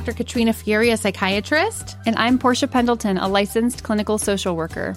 Dr. Katrina Furey, a psychiatrist. And I'm Portia Pendleton, a licensed clinical social worker.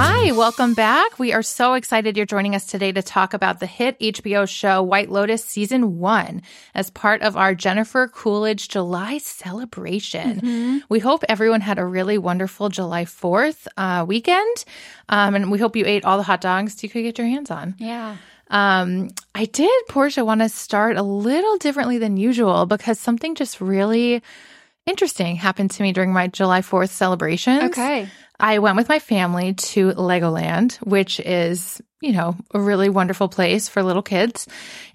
Hi, welcome back. We are so excited you're joining us today to talk about the hit HBO show White Lotus season one as part of our Jennifer Coolidge July celebration. We hope everyone had a really wonderful July 4th uh, weekend. Um, and we hope you ate all the hot dogs you could get your hands on. yeah. Um, I did, Portia, want to start a little differently than usual because something just really interesting happened to me during my July 4th celebrations. Okay. I went with my family to Legoland, which is, you know, a really wonderful place for little kids.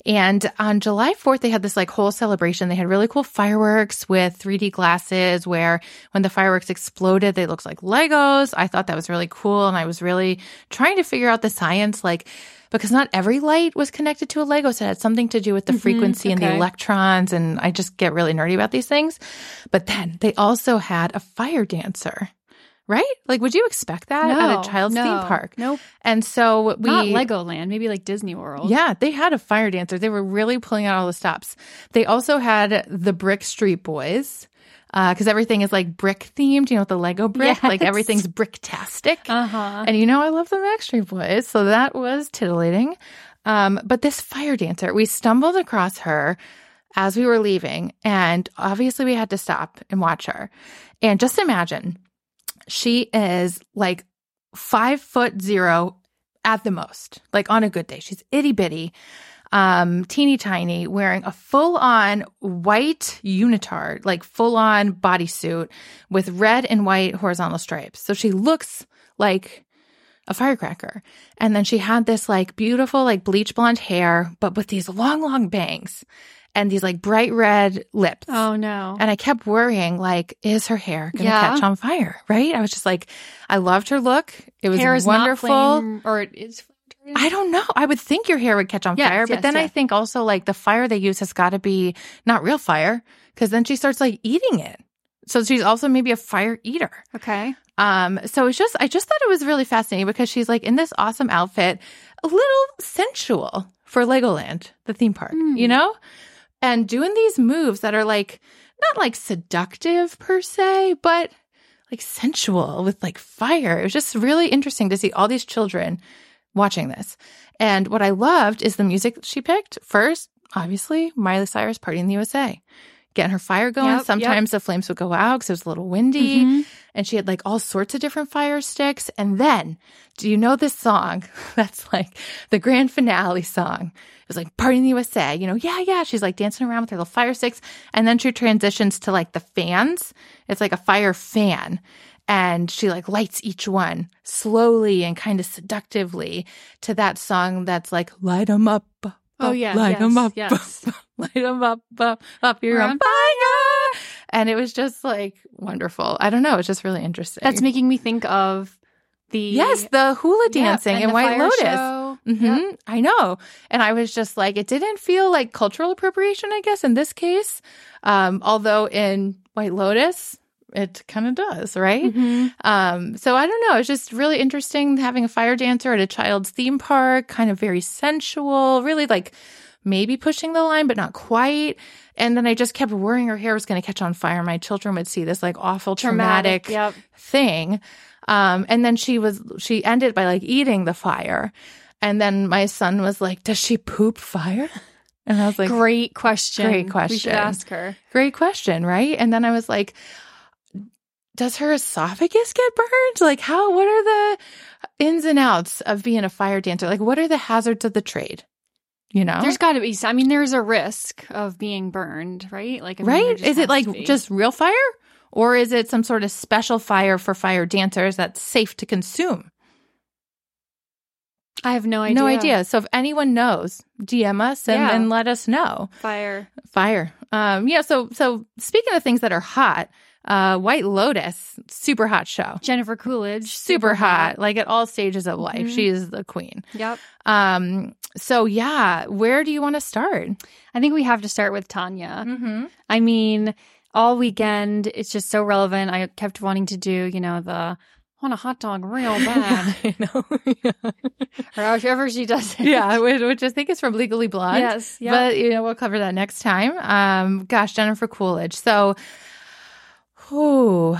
And on July 4th, they had this like whole celebration. They had really cool fireworks with 3D glasses where when the fireworks exploded, they looked like Legos. I thought that was really cool. And I was really trying to figure out the science, like, because not every light was connected to a Lego set. It had something to do with the mm-hmm. frequency and the electrons. And I just get really nerdy about these things. But then they also had a fire dancer. Right? Like, would you expect that at a child's no, theme park? nope. And so we Not Legoland, maybe like Disney World. yeah, they had a fire dancer. They were really pulling out all the stops. They also had the Brick Street Boys because everything is like brick themed. You know, with the Lego brick, like everything's bricktastic. Uh-huh. And you know, I love the Backstreet Boys, so that was titillating. Um, but this fire dancer, we stumbled across her as we were leaving, and obviously we had to stop and watch her. And just imagine, she is like five foot zero at the most, like on a good day. She's itty bitty. Um, teeny tiny, wearing a full on white unitard, like full on bodysuit with red and white horizontal stripes. So she looks like a firecracker. And then she had this like beautiful, like bleach blonde hair, but with these long, long bangs and these like bright red lips. Oh no. And I kept worrying, like, is her hair going to Yeah. catch on fire? Right? I was just like, I loved her look. It was hair wonderful. flame, or it is. I don't know. I would think your hair would catch on Yes, fire, but yes, then I think also like the fire they use has got to be not real fire because then she starts like eating it. So she's also maybe a fire eater. Okay. Um, so it's just, I just thought it was really fascinating because she's like in this awesome outfit, a little sensual for Legoland, the theme park, you know? And doing these moves that are like, not like seductive per se, but like sensual with like fire. It was just really interesting to see all these children watching this. And what I loved is the music that she picked. First, obviously, Miley Cyrus Party in the USA. Getting her fire going. Yep, yep. Sometimes the flames would go out because it was a little windy. Mhm. And she had like all sorts of different fire sticks. And then, do you know this song? That's like the grand finale song. It was like Party in the USA, you know, yeah, yeah. She's like dancing around with her little fire sticks. And then she transitions to like the fans. It's like a fire fan. And she like lights each one slowly and kind of seductively to that song that's like, light 'em up. up, Oh, yeah, Light 'em yes, up. yes. up, Light 'em up, up, up. You're We're on fire. And it was just like wonderful. I don't know. It's just really interesting. That's making me think of the Yes, the hula dancing and in White Lotus. show. hmm Yep. I know. And I was just like, it didn't feel like cultural appropriation, I guess, in this case. Um, although in White Lotus, it kind of does, right? Mhm. Um, so I don't know. It's just really interesting having a fire dancer at a child's theme park, kind of very sensual, really like maybe pushing the line, but not quite. And then I just kept worrying her hair was going to catch on fire. My children would see this like awful traumatic, Yep. thing. Um, and then she was, she ended by like eating the fire. And then my son was like, does she poop fire? And I was like, Great question. Great question. We should ask her. Great question, right? And then I was like, does her esophagus get burned? Like, how, what are the ins and outs of being a fire dancer? Like, what are the hazards of the trade? You know? There's got to be. I mean, there's a risk of being burned, right? Like, I mean, right? Is it like just real fire? Or is it some sort of special fire for fire dancers that's safe to consume? I have no idea. No idea. So if anyone knows, DM us and, Yeah. and let us know. Fire. Fire. Um, yeah. So, so speaking of things that are hot, uh, White Lotus, super hot show. Jennifer Coolidge. super hot, like at all stages of life. Mhm. She is the queen. Yep. Um, so yeah, where do you want to start? I think we have to start with Tanya. Mm-hmm. I mean, all weekend, it's just so relevant. I kept wanting to do, you know, the want a hot dog real bad. I know. or however she does it. yeah, which, which I think is from Legally Blonde. Yes. Yep. But you know, we'll cover that next time. Um, gosh, Jennifer Coolidge. So, whew,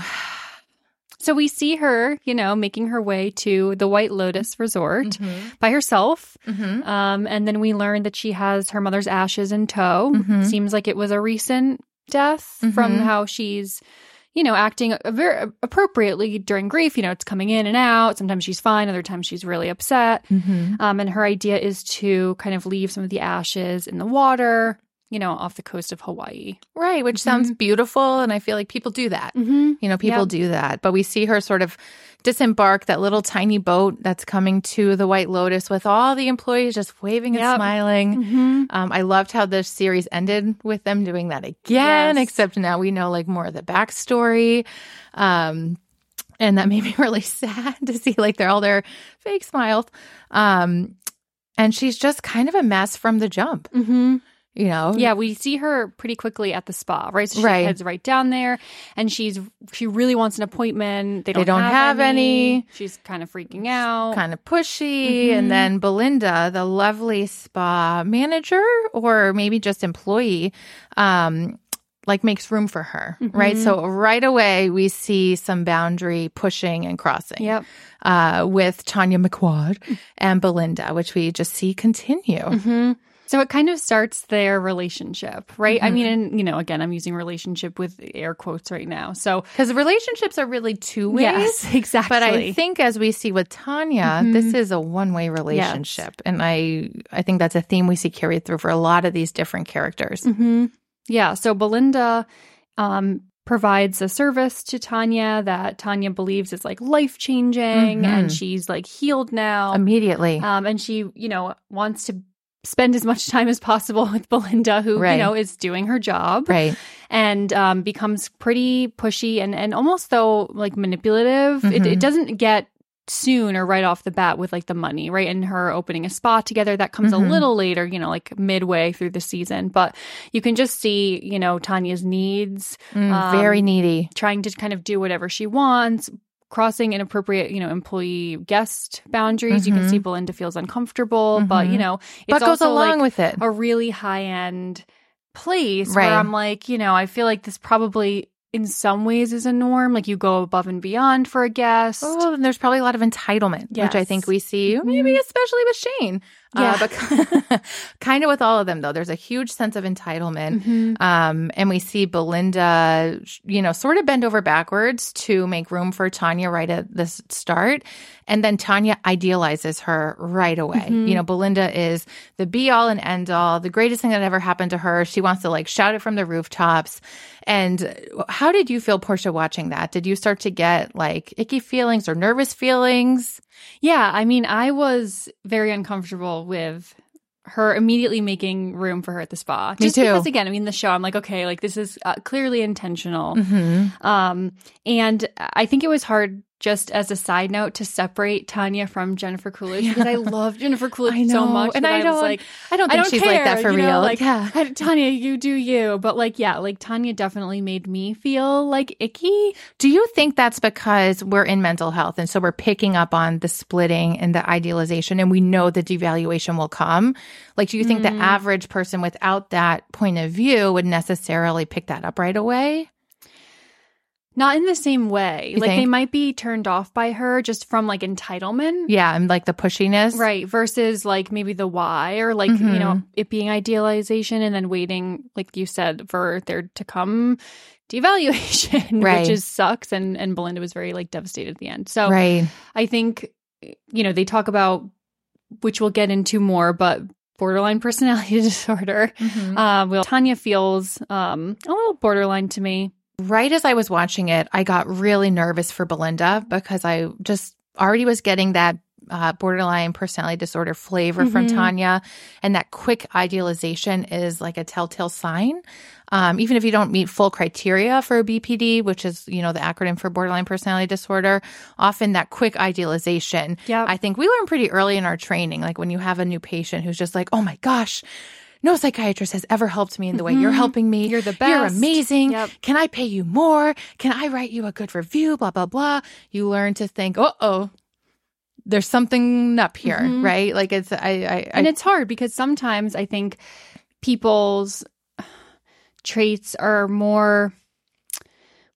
So we see her, you know, making her way to the White Lotus Resort Mm-hmm. by herself. Mhm. Um, and then we learn that she has her mother's ashes in tow. Mhm. Seems like it was a recent death from Mhm. how she's, you know, acting very appropriately during grief. You know, it's coming in and out. Sometimes she's fine, other times she's really upset. Mhm. Um, and her idea is to kind of leave some of the ashes in the water, you know, off the coast of Hawaii. right, which sounds beautiful, and I feel like people do that. Mm-hmm. You know, people Yep. do that. But we see her sort of disembark that little tiny boat that's coming to the White Lotus with all the employees just waving and smiling. Mm-hmm. Um, I loved how this series ended with them doing that again, Yes. except now we know like more of the backstory. Um, and that made me really sad to see like they're all their fake smiles. Um, and she's just kind of a mess from the jump, Mm-hmm. You know? Yeah, we see her pretty quickly at the spa, right? So she Right. heads right down there, and she's she really wants an appointment. They don't, don't have any. She's kind of freaking out. kind of pushy. Mhm. And then Belinda, the lovely spa manager or maybe just employee, um, like makes room for her, right? Mhm. So right away we see some boundary pushing and crossing. Yep. Uh, with Tanya McQuoid and Belinda, which we just see continue. hmm So it kind of starts their relationship, right? I Mm-hmm. mean, and, you know, again, I'm using relationship with air quotes right now. So, Because relationships are really two ways. yes, exactly. But I think as we see with Tanya, this is a one-way relationship. And I I think that's a theme we see carried through for a lot of these different characters. hmm Yeah. So Belinda um, provides a service to Tanya that Tanya believes is like life changing Mhm. and she's like healed now. Immediately. Um, and she, you know, wants to spend as much time as possible with Belinda, who, Right. you know, is doing her job right. and um, becomes pretty pushy and, and almost though like manipulative. It, Mhm. it doesn't get soon or right off the bat with like the money, right? And her opening a spa together that comes Mhm. a little later, you know, like midway through the season. But you can just see, you know, Tanya's needs, Mm, Um, very needy. trying to kind of do whatever she wants. Crossing inappropriate, you know, employee guest boundaries. You can Mhm. see Belinda feels uncomfortable, but you Mhm. know, it's But goes also along like, with it. a really high end place Right. where I'm like, you know, I feel like this probably in some ways is a norm. Like you go above and beyond for a guest. Oh, and there's probably a lot of entitlement, which I think we see maybe especially with Shane. Yeah. Uh, but kind of with all of them though, there's a huge sense of entitlement. Mhm. Um, and we see Belinda, you know, sort of bend over backwards to make room for Tanya right at the start. And then Tanya idealizes her right away. Mhm. You know, Belinda is the be all and end all, the greatest thing that ever happened to her. She wants to like shout it from the rooftops. And how did you feel, Portia, watching that? Did you start to get like icky feelings or nervous feelings? Yeah, I mean, I was very uncomfortable with her immediately making room for her at the spa. Me Just too. because, again, I mean, the show, I'm like, okay, like this is uh, clearly intentional. Mm-hmm. Um, and I think it was hard, just as a side note, to separate Tanya from Jennifer Coolidge because I love Jennifer Coolidge I so much. and I was don't- like, I don't I think don't she's care, like that for you know, real. Like, yeah. Tanya, you do you. But like, yeah, like Tanya definitely made me feel like icky. Do you think that's because we're in mental health and so we're picking up on the splitting and the idealization and we know the devaluation will come? Like, do you think Mm. the average person without that point of view would necessarily pick that up right away? Not in the same way. You like they might be turned off by her just from like entitlement. Yeah, and like the pushiness. Right. Versus like maybe the why or like, you know, it being idealization and then waiting, like you said, for there to come devaluation, Right. which is sucks. And and Belinda was very like devastated at the end. So Right. I think, you know, they talk about which we'll get into more, but borderline personality disorder. Mm-hmm. Uh, well, Tanya feels um, a little borderline to me. Right as I was watching it, I got really nervous for Belinda because I just already was getting that uh, borderline personality disorder flavor from Mhm. Tanya. And that quick idealization is like a telltale sign. Um, even if you don't meet full criteria for a BPD, which is, you know, the acronym for borderline personality disorder, often that quick idealization. Yeah. I think we learn pretty early in our training, like when you have a new patient who's just like, oh my gosh, no psychiatrist has ever helped me in the way you're Mhm. helping me. You're the best. You're amazing. Yep. Can I pay you more? Can I write you a good review? Blah, blah, blah. You learn to think, uh oh, there's something up here, Mhm. right? Like it's, I, I, and I it's hard because sometimes I think people's traits are more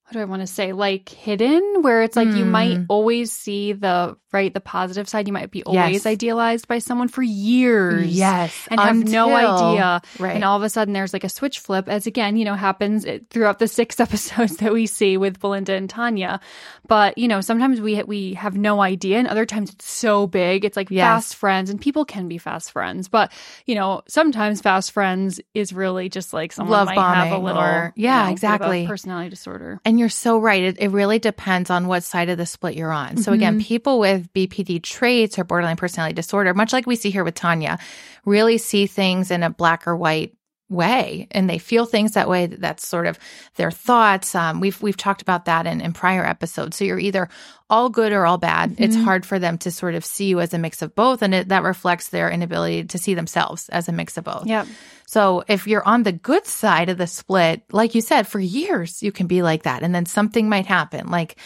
what do I want to say? Like hidden, where it's like you might Mm. always see the right, the positive side. You might be always Yes. idealized by someone for years. yes, And have no idea. Right. And all of a sudden there's like a switch flip, as again, you know, happens throughout the six episodes that we see with Belinda and Tanya. But, you know, sometimes we we have no idea and other times it's so big. It's like Yes. fast friends and people can be fast friends. But, you know, sometimes fast friends is really just like someone Love might have a little or- you yeah, know, bit a exactly. personality disorder. And you're so right. It, it really depends on what side of the split you're on. So again, Mm-hmm. people with BPD traits or borderline personality disorder, much like we see here with Tanya, really see things in a black or white way and they feel things that way that's sort of their thoughts um, we've we've talked about that in, in prior episodes so you're either all good or all bad it's Mm-hmm. hard for them to sort of see you as a mix of both and it, that reflects their inability to see themselves as a mix of both Yep. so if you're on the good side of the split, like you said, for years you can be like that. And then something might happen. Like,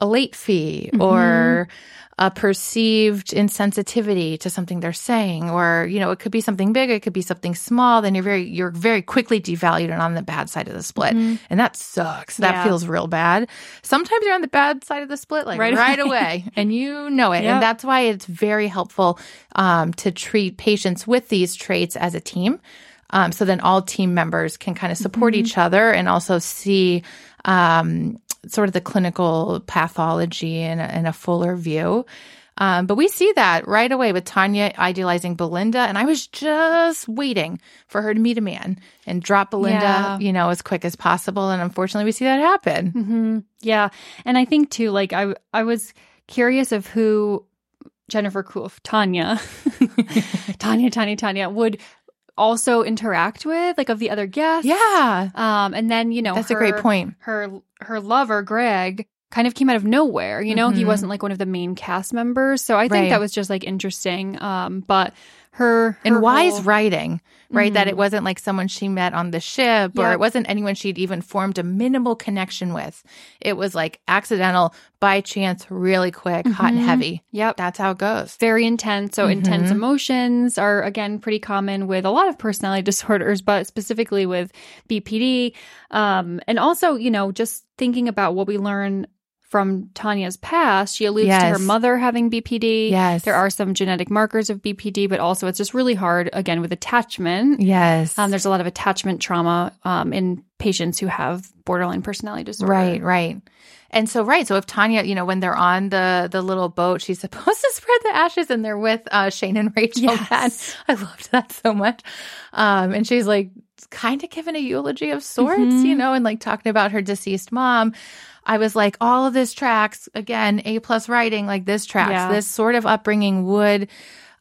a late fee or a perceived insensitivity to something they're saying or you know it could be something big it could be something small then you're very you're very quickly devalued and on the bad side of the split. And that sucks. That Yeah. feels real bad. Sometimes you're on the bad side of the split like Right right, away. and you know it. Yep. and that's why it's very helpful um, to treat patients with these traits as a team. Um, so then all team members can kind of support each other and also see um, sort of the clinical pathology in a, in a fuller view. Um, but we see that right away with Tanya idealizing Belinda, and I was just waiting for her to meet a man and drop Belinda, Yeah. you know, as quick as possible. And unfortunately, we see that happen. hmm Yeah, and I think too, like I I was curious of who Jennifer Coolf, Tanya, Tanya, Tanya, Tanya would also interact with, like of the other guests. Yeah, Um, and then you know that's a great point. Her her lover Greg kind of came out of nowhere. You know, he Mhm. wasn't like one of the main cast members, so I think Right. that was just like interesting. Um, but her, and her wise whole- writing, right? That Mhm. it wasn't like someone she met on the ship or it wasn't anyone she'd even formed a minimal connection with. It was like accidental, by chance, really quick, hot and Mhm. heavy. Yep. That's how it goes. very intense. So intense Mhm. emotions are again pretty common with a lot of personality disorders, but specifically with BPD. Um, and also, you know, just thinking about what we learn from Tanya's past, she alludes to her mother having BPD. Yes. There are some genetic markers of BPD, but also it's just really hard again with attachment. Yes. Um, there's a lot of attachment trauma um, in patients who have borderline personality disorder. Right, right. And so, right. So if Tanya, you know, when they're on the the little boat, she's supposed to spread the ashes, and they're with uh, Shane and Rachel. Yes. I loved that so much. Um, and she's like kind of giving a eulogy of sorts, Mhm. you know, and like talking about her deceased mom. I was like, all of this tracks again, A plus writing, like this tracks. Yeah. This sort of upbringing would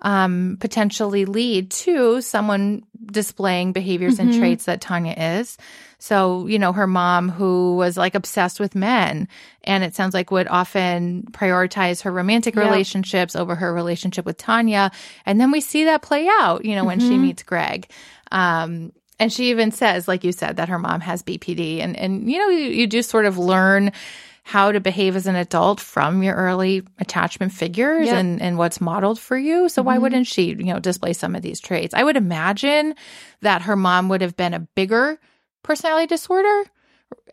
um, potentially lead to someone displaying behaviors and Mhm. traits that Tanya is. So, you know, her mom who was like obsessed with men and it sounds like would often prioritize her romantic Yep. relationships over her relationship with Tanya. And then we see that play out, you know, when she Mhm. meets Greg. Um, and she even says, like you said, that her mom has BPD. And, and you know, you, you do sort of learn how to behave as an adult from your early attachment figures Yep. and, and what's modeled for you. So why Mhm. wouldn't she, you know, display some of these traits? I would imagine that her mom would have been a bigger personality disorder.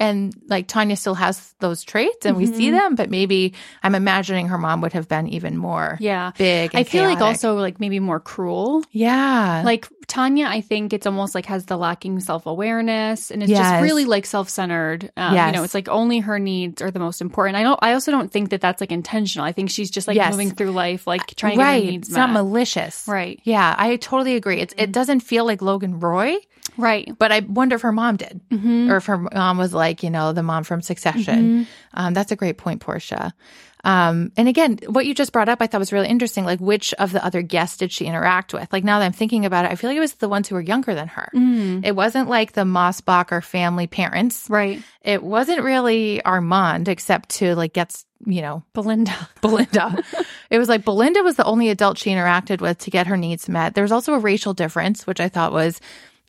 And like Tanya still has those traits and we see Mhm. them, but maybe I'm imagining her mom would have been even more Yeah. big. And I feel like also like maybe more cruel. yeah. Like Tanya, I think it's almost like has the lacking self awareness and it's Yes. just really like self centered. Um, You know, it's like only her needs are the most important. I don't. I also don't think that that's like intentional. I think she's just like Yes. moving through life, like trying to right. get her needs it's met. not malicious. right. Yeah, I totally agree. It's, it doesn't feel like Logan Roy, Right. but I wonder if her mom did, Mm-hmm. or if her mom was like, you know, the mom from Succession. Um, that's a great point, Portia. Um, and again, what you just brought up, I thought was really interesting. Like, which of the other guests did she interact with? Like, now that I'm thinking about it, I feel like it was the ones who were younger than her. Mm. It wasn't like the Mossbacher family parents. Right. It wasn't really Armond, except to like get, you know, Belinda. Belinda. it was like Belinda was the only adult she interacted with to get her needs met. There was also a racial difference, which I thought was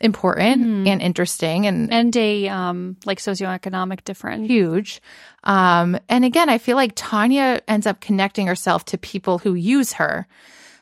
important and interesting and, and a um like socioeconomic difference. huge. Um, and again, I feel like Tanya ends up connecting herself to people who use her.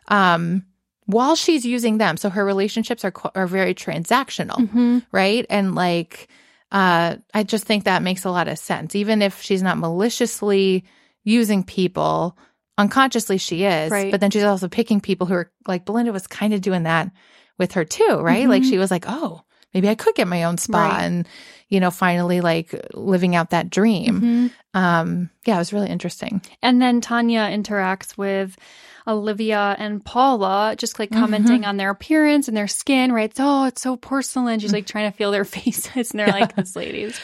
Um, while she's using them, so her relationships are are very transactional, Mhm. right? And like, uh, I just think that makes a lot of sense. Even if she's not maliciously using people, unconsciously she is. Right. But then she's also picking people who are like Belinda was kind of doing that with her too, right? Like Mhm. she was like, oh, maybe I could get my own spot Right. and, you know, finally like living out that dream. Mhm. Um, yeah, it was really interesting. And then Tanya interacts with Olivia and Paula, just like commenting Mm-hmm. on their appearance and their skin, right? It's, oh, it's so porcelain. She's like trying to feel their faces. And they're like, this lady is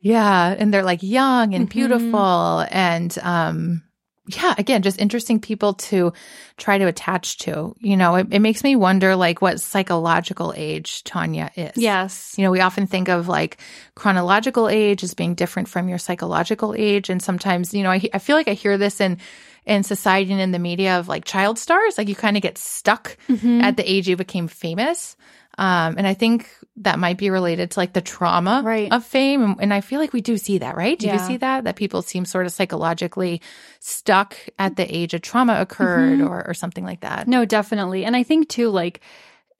Yeah. And they're like young and Mhm. beautiful. And, um, yeah, again, just interesting people to try to attach to. You know, it, it makes me wonder like what psychological age Tanya is. Yes. You know, we often think of like chronological age as being different from your psychological age. And sometimes, you know, I, I feel like I hear this in, in society and in the media of like child stars. Like you kind of get stuck Mhm. at the age you became famous. Um, and I think that might be related to like the trauma Right. of fame. And, and I feel like we do see that, right? Do you see that? That people seem sort of psychologically stuck at the age a trauma occurred Mhm. or, or something like that. No, definitely. And I think too, like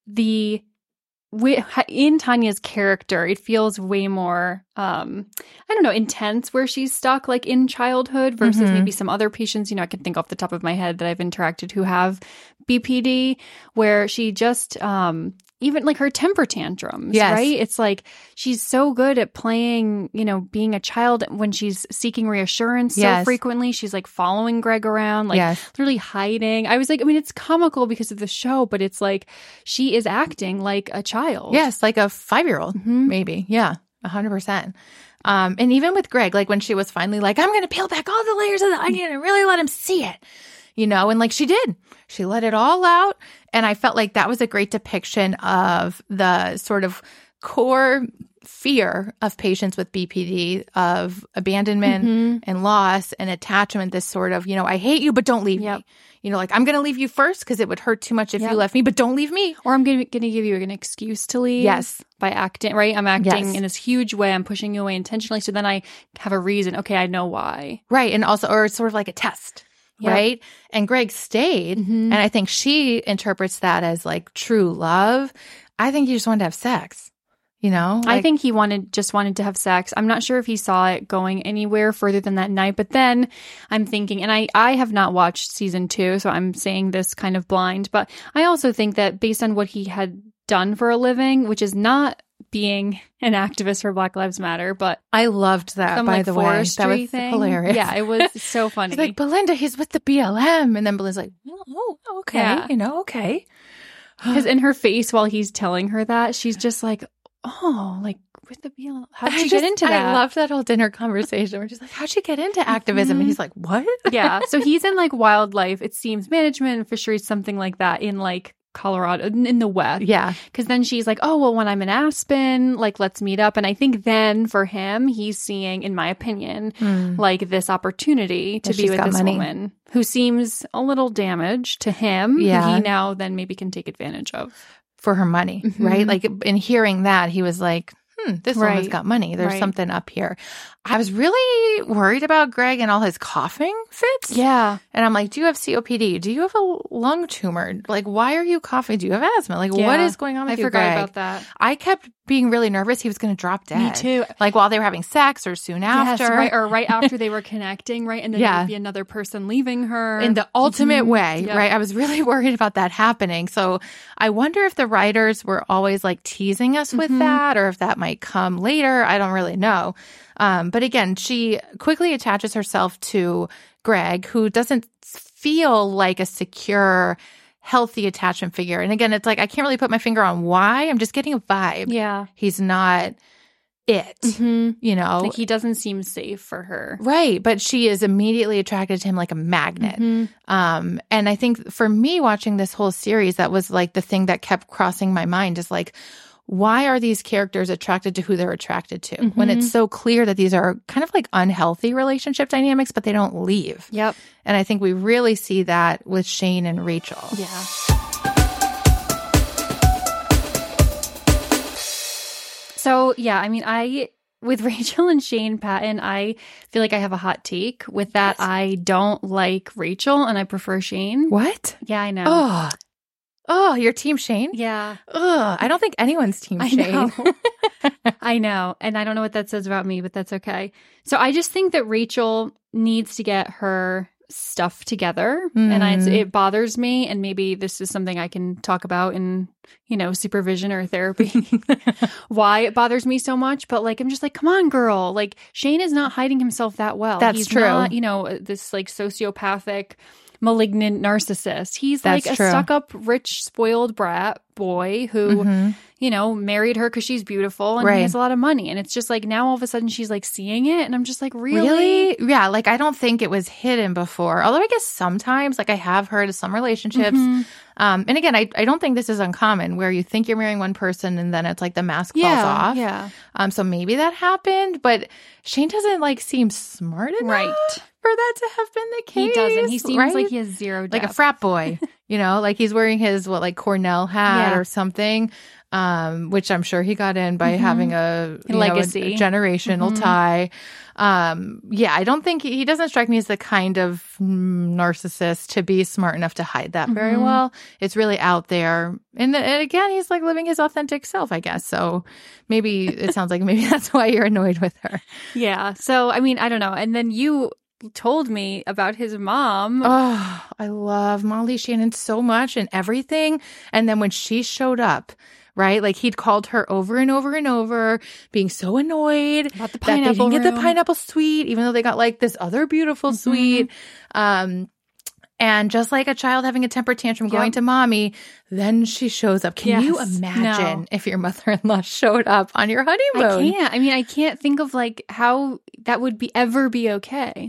the in Tanya's character, it feels way more, um, I don't know, intense where she's stuck like in childhood versus Mhm. maybe some other patients, you know, I can think off the top of my head that I've interacted who have BPD, where she just, um, even like her temper tantrums, Yes. right? It's like she's so good at playing, you know, being a child when she's seeking reassurance so frequently. She's like following Greg around, like yes. literally hiding. I was like, I mean, it's comical because of the show, but it's like she is acting like a child. Yes, like a five year old, Mhm. maybe. Yeah, a hundred percent. Um, and even with Greg, like when she was finally like, I'm going to peel back all the layers of the onion and really let him see it, you know, and like she did, she let it all out. And I felt like that was a great depiction of the sort of core fear of patients with BPD of abandonment Mhm. and loss and attachment. This sort of, you know, I hate you, but don't leave Yep. me. You know, like I'm going to leave you first because it would hurt too much if Yep. you left me, but don't leave me. Or I'm going to give you an excuse to leave. Yes. By acting, right? I'm acting Yes. in this huge way. I'm pushing you away intentionally. So then I have a reason. Okay, I know why. Right. And also, or it's sort of like a test, Right? And Greg stayed. Mhm. And I think she interprets that as like true love. I think he just wanted to have sex, you know? I think he wanted just wanted to have sex. I'm not sure if he saw it going anywhere further than that night, but then I'm thinking and I I have not watched season 2, so I'm saying this kind of blind, but I also think that based on what he had done for a living, which is not being an activist for Black Lives Matter, but I loved that, some by like the way. That was thing. hilarious. Yeah, it was so funny. He's like, Belinda, he's with the BLM. And then Belinda's like, oh, okay. Yeah. You know, okay. Because in her face while he's telling her that, she's just like, "Oh, like with the BLM, how did I you just- get into that?" I loved that whole dinner conversation where she's like, how'd you get into activism? Mhm. And he's like, what? yeah. So he's in like wildlife, it seems, management and fisheries, something like that, in like Colorado, in the West. yeah. Because then she's like, "Oh, well, when I'm in Aspen, like let's meet up." And I think then for him, he's seeing, in my opinion, Mm. like this opportunity to be with this money. woman who seems a little damaged to him. Yeah. He now then maybe can take advantage of. for her money, Mhm. right? Like in hearing that, he was like, hmm, this woman's got money. There's Right. something up here. I was really worried about Greg and all his coughing fits. Yeah. And I'm like, do you have COPD? Do you have a lung tumor? Like, why are you coughing? Do you have asthma? Like, what Yeah. is going on with I you, forgot Greg? about that. I kept being really nervous he was going to drop dead. Me too. Like while they were having sex or soon after. Yes, right, or right after they were connecting, right, and then Yeah. there'd be another person leaving her in the ultimate Mhm. way, Yep. right? I was really worried about that happening. So I wonder if the writers were always like teasing us with Mhm. that or if that might come later. I don't really know. Um, but again, she quickly attaches herself to Greg, who doesn't feel like a secure, healthy attachment figure. And again, it's like I can't really put my finger on why. I'm just getting a vibe. Yeah, He's not it, hmm you know? like he doesn't seem safe for her. Right, but she is immediately attracted to him like a magnet. Mhm. Um, and I think for me watching this whole series, that was like the thing that kept crossing my mind is like, why are these characters attracted to who they're attracted to when Mm-hmm. it's so clear that these are kind of like unhealthy relationship dynamics, but they don't leave? Yep. And I think we really see that with Shane and Rachel. Yeah. So yeah, I mean, I with Rachel and Shane Patton, I feel like I have a hot take. With that, I don't like Rachel and I prefer Shane. What? Yeah, I know. Oh, oh, your team Shane? Yeah, Ugh, I don't think anyone's team I Shane. know. I know. And I don't know what that says about me, but that's okay. So I just think that Rachel needs to get her stuff together. And I, Mhm. it bothers me. And maybe this is something I can talk about in, you know, supervision or therapy. Why it bothers me so much. But like, I'm just like, come on, girl. Like, Shane is not hiding himself that well. That's He's true. Not, you know, this like sociopathic, malignant narcissist. He's That's like a true. stuck up, rich, spoiled brat boy who Mhm. You know, married her because she's beautiful and Right. he has a lot of money. And it's just like now all of a sudden she's like seeing it. And I'm just like, really? Really? Yeah, like I don't think it was hidden before. Although I guess sometimes, like I have heard of some relationships. Mhm. Um, and again, I, I don't think this is uncommon where you think you're marrying one person and then it's like the mask falls Yeah. off. Yeah. Um, so maybe that happened, but Shane doesn't like seem smart enough Right. for that to have been the case. He doesn't. He seems right? like he has zero like a frat boy, You know, like he's wearing his what like Cornell hat Yeah. or something, um, which I'm sure he got in by having a you know, a- Legacy. a generational Mhm. tie. Um, yeah, I don't think he, he doesn't strike me as the kind of narcissist to be smart enough to hide that very Mhm. well. It's really out there, and, and again, he's like living his authentic self, I guess. So maybe it sounds like maybe that's why you're annoyed with her. Yeah. So, I mean, I don't know. And then you told me about his mom. Oh, I love Molly Shannon so much and everything. And then when she showed up, right? Like he'd called her over and over and over, being so annoyed About the that they pineapple didn't get the pineapple suite, even though they got like this other beautiful Mm-hmm. suite. Um, and just like a child having a temper tantrum going Yep. to mommy, then she shows up. Can you imagine No. if your mother-in-law showed up on your honeymoon? I can't. I mean, I can't think of like how that would be ever be okay.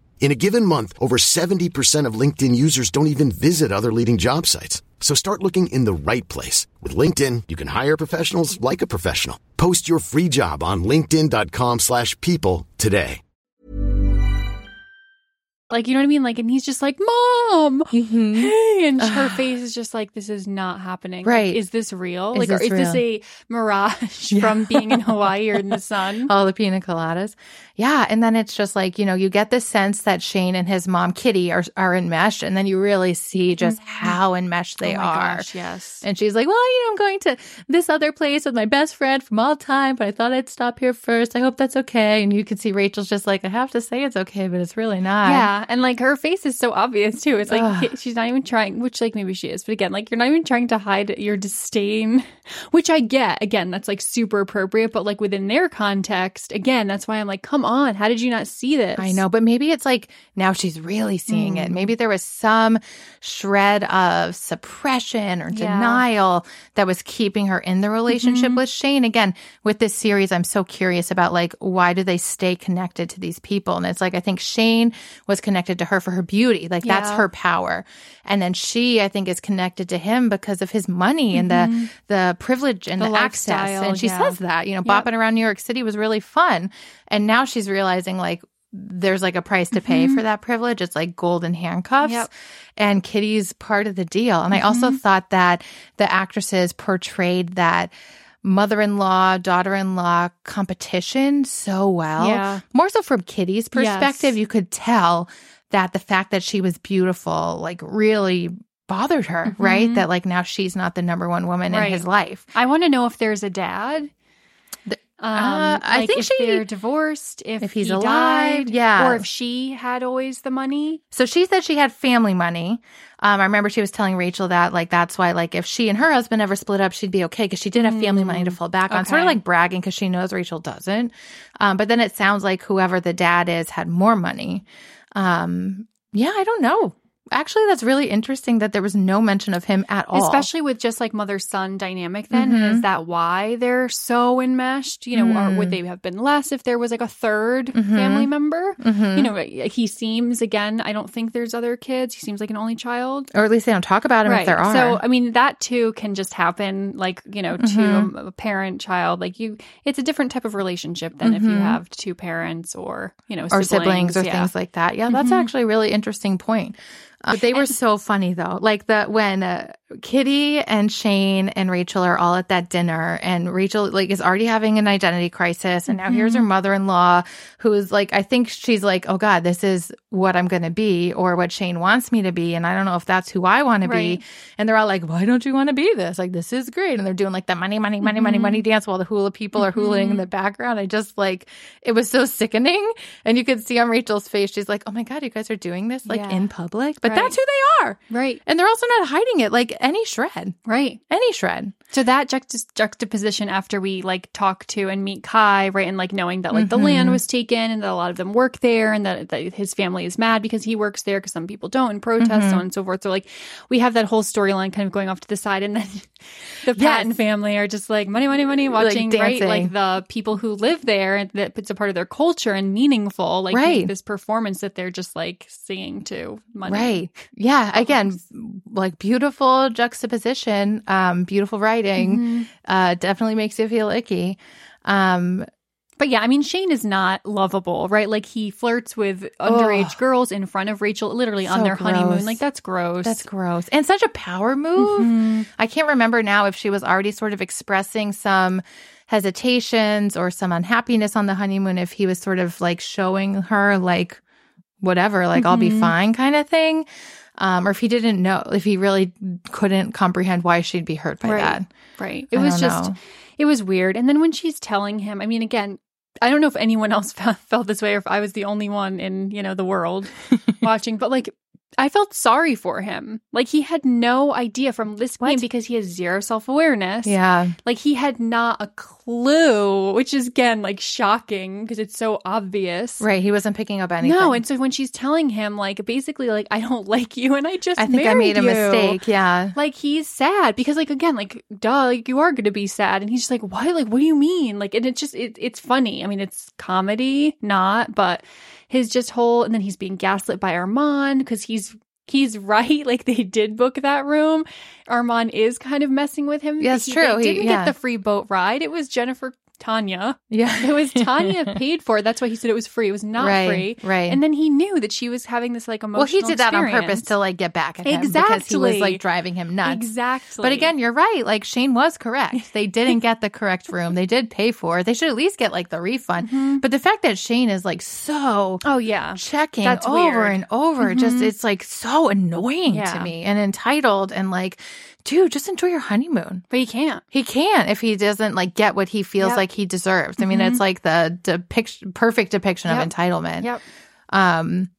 In a given month, over 70% of LinkedIn users don't even visit other leading job sites. So start looking in the right place. With LinkedIn, you can hire professionals like a professional. Post your free job on linkedin.com slash people today. Like, you know what I mean? Like, and he's just like, Mom, Mhm. hey. And her face is just like, this is not happening. Like, Right. is this real? Is like, or this is this a mirage from being in Hawaii or in the sun? all the pina coladas. Yeah. And then it's just like, you know, you get the sense that Shane and his mom, Kitty, are, are enmeshed. And then you really see just mm-hmm. how enmeshed they oh my are. gosh, yes. And she's like, well, you know, I'm going to this other place with my best friend from all time, but I thought I'd stop here first. I hope that's okay. And you can see Rachel's just like, I have to say it's okay, but it's really not. Yeah, and like her face is so obvious too. It's like Ugh. she's not even trying, which like maybe she is, but again, like you're not even trying to hide your disdain, which I get. Again, that's like super appropriate, but like within their context, again, that's why I'm like, come on, how did you not see this? I know, but maybe it's like now she's really seeing Mm. it. Maybe there was some shred of suppression or Yeah. denial that was keeping her in the relationship Mm-hmm. with Shane. Again, with this series, I'm so curious about like why do they stay connected to these people? And it's like I think Shane was connected to her for her beauty, like that's her power, and then she I think is connected to him because of his money and the the privilege and the, Mm-hmm. The access. And she yeah. says that you know Yep. bopping around New York City was really fun, and now she's realizing like there's like a price to pay mm-hmm. for that privilege. It's like golden handcuffs. Yep. And Kitty's part of the deal. And I also mm-hmm. thought that the actresses portrayed that mother in law, daughter in law competition so well. Yeah. More so from Kitty's perspective, Yes. you could tell that the fact that she was beautiful, like, really bothered her, right? Mm-hmm. That like now she's not the number one woman Right. in his life. I want to know if there's a dad. Um, Uh, I like think if she- they're divorced, if, if he's he alive, died, yeah. or if she had always the money. So she said she had family money. Um, I remember she was telling Rachel that, like, that's why, like, if she and her husband ever split up, she'd be okay because she did have family money to fall back on. Sort of Mm, like bragging because she knows Rachel doesn't. Um, but then it sounds like whoever the dad is had more money. Um, yeah, I don't know. Actually, that's really interesting that there was no mention of him at all. Especially with just like mother son dynamic, then Mhm. is that why they're so enmeshed? You know, or would they have been less if there was like a 3rd Mhm. family member? Mhm. You know, he seems again. I don't think there's other kids. He seems like an only child. or at least they don't talk about him if there are. So I mean, that too can just happen. Like you know, to Mhm. a, parent child. Like you, it's a different type of relationship than if you Mhm. have two parents or you know or siblings, or yeah. things like that. Yeah, that's actually a really interesting point. Uh, they were so funny though. Like the when uh, Kitty and Shane and Rachel are all at that dinner, and Rachel like is already having an identity crisis, and now here's Mm-hmm. her mother-in-law who is like, I think she's like, oh God, this is what I'm going to be, or what Shane wants me to be, and I don't know if that's who I want to be. And they're all like, why don't you want to be this? Like this is great, and they're doing like the money, money, money, money, Mhm. money dance while the hula people are hulaing in the background. I just like it was so sickening, and you could see on Rachel's face, she's like, oh my God, you guys are doing this like Yeah. in public, but Right. that's who they are. Right, And they're also not hiding it like any shred, right. any shred. So that juxt- juxtaposition after we like talk to and meet Kai, right, and like knowing that like the land Mm-hmm. was taken and that a lot of them work there, and that, that his family is mad because he works there because some people don't and protest, Mm-hmm. so on and so forth. So like we have that whole storyline kind of going off to the side, and then the Patton Yes. family are just like money, money, money, watching right, like the people who live there and that it's a part of their culture and meaningful, like Right. this performance that they're just like singing to money, Right. Yeah. Again, like beautiful juxtaposition, um, beautiful writing, Mm-hmm. uh, definitely makes you feel icky. Um, But yeah, I mean, Shane is not lovable, right? Like he flirts with underage girls in front of Rachel, literally on So their honeymoon. Like that's gross. that's gross. And such a power move. Mhm. I can't remember now if she was already sort of expressing some hesitations or some unhappiness on the honeymoon, if he was sort of like showing her, like, whatever, like, I'll be Mhm. fine kind of thing. Um, or if he didn't know, if he really couldn't comprehend why she'd be hurt by Right. that. right. It I was just, know. it was weird. And then when she's telling him, I mean, again, I don't know if anyone else fe- felt this way or if I was the only one in, you know, the world watching, but like, I felt sorry for him. Like he had no idea from this game because he has zero self awareness. Yeah. Like he had not a clue, which is again like shocking because it's so obvious. Right. He wasn't picking up anything. No, and so when she's telling him, like, basically, like, I don't like you, and I just, I think I made a you," mistake. Yeah. Like he's sad because, like, again, like, duh, like you are going to be sad, and he's just like, what? Like, what do you mean? Like, and it's just, it, it's funny. I mean, it's comedy, not, but his just whole, and then he's being gaslit by Armond because he's. He's right. Like they did book that room. Armond is kind of messing with him. He- true. They He- didn't yeah. get the free boat ride. It was Jennifer Tanya. Yeah. It was Tanya paid for it. That's why he said it was free. It was not Right, free. right. And then he knew that she was having this like emotional. Well, he did that on purpose to like get back at him because he was like driving him nuts. Exactly. But again, you're right. Like Shane was correct. They didn't get the correct room. They did pay for it. They should at least get like the refund. Mm-hmm. But the fact that Shane is like so oh yeah, checking That's over weird. and over, just mm-hmm. it's like so annoying Yeah. to me and entitled and like, dude, just enjoy your honeymoon. but he can't. He can't if he doesn't like get what he feels Yep. like he deserves. I mean, it's like the depiction, perfect depiction Yep. of entitlement. Yep. Um,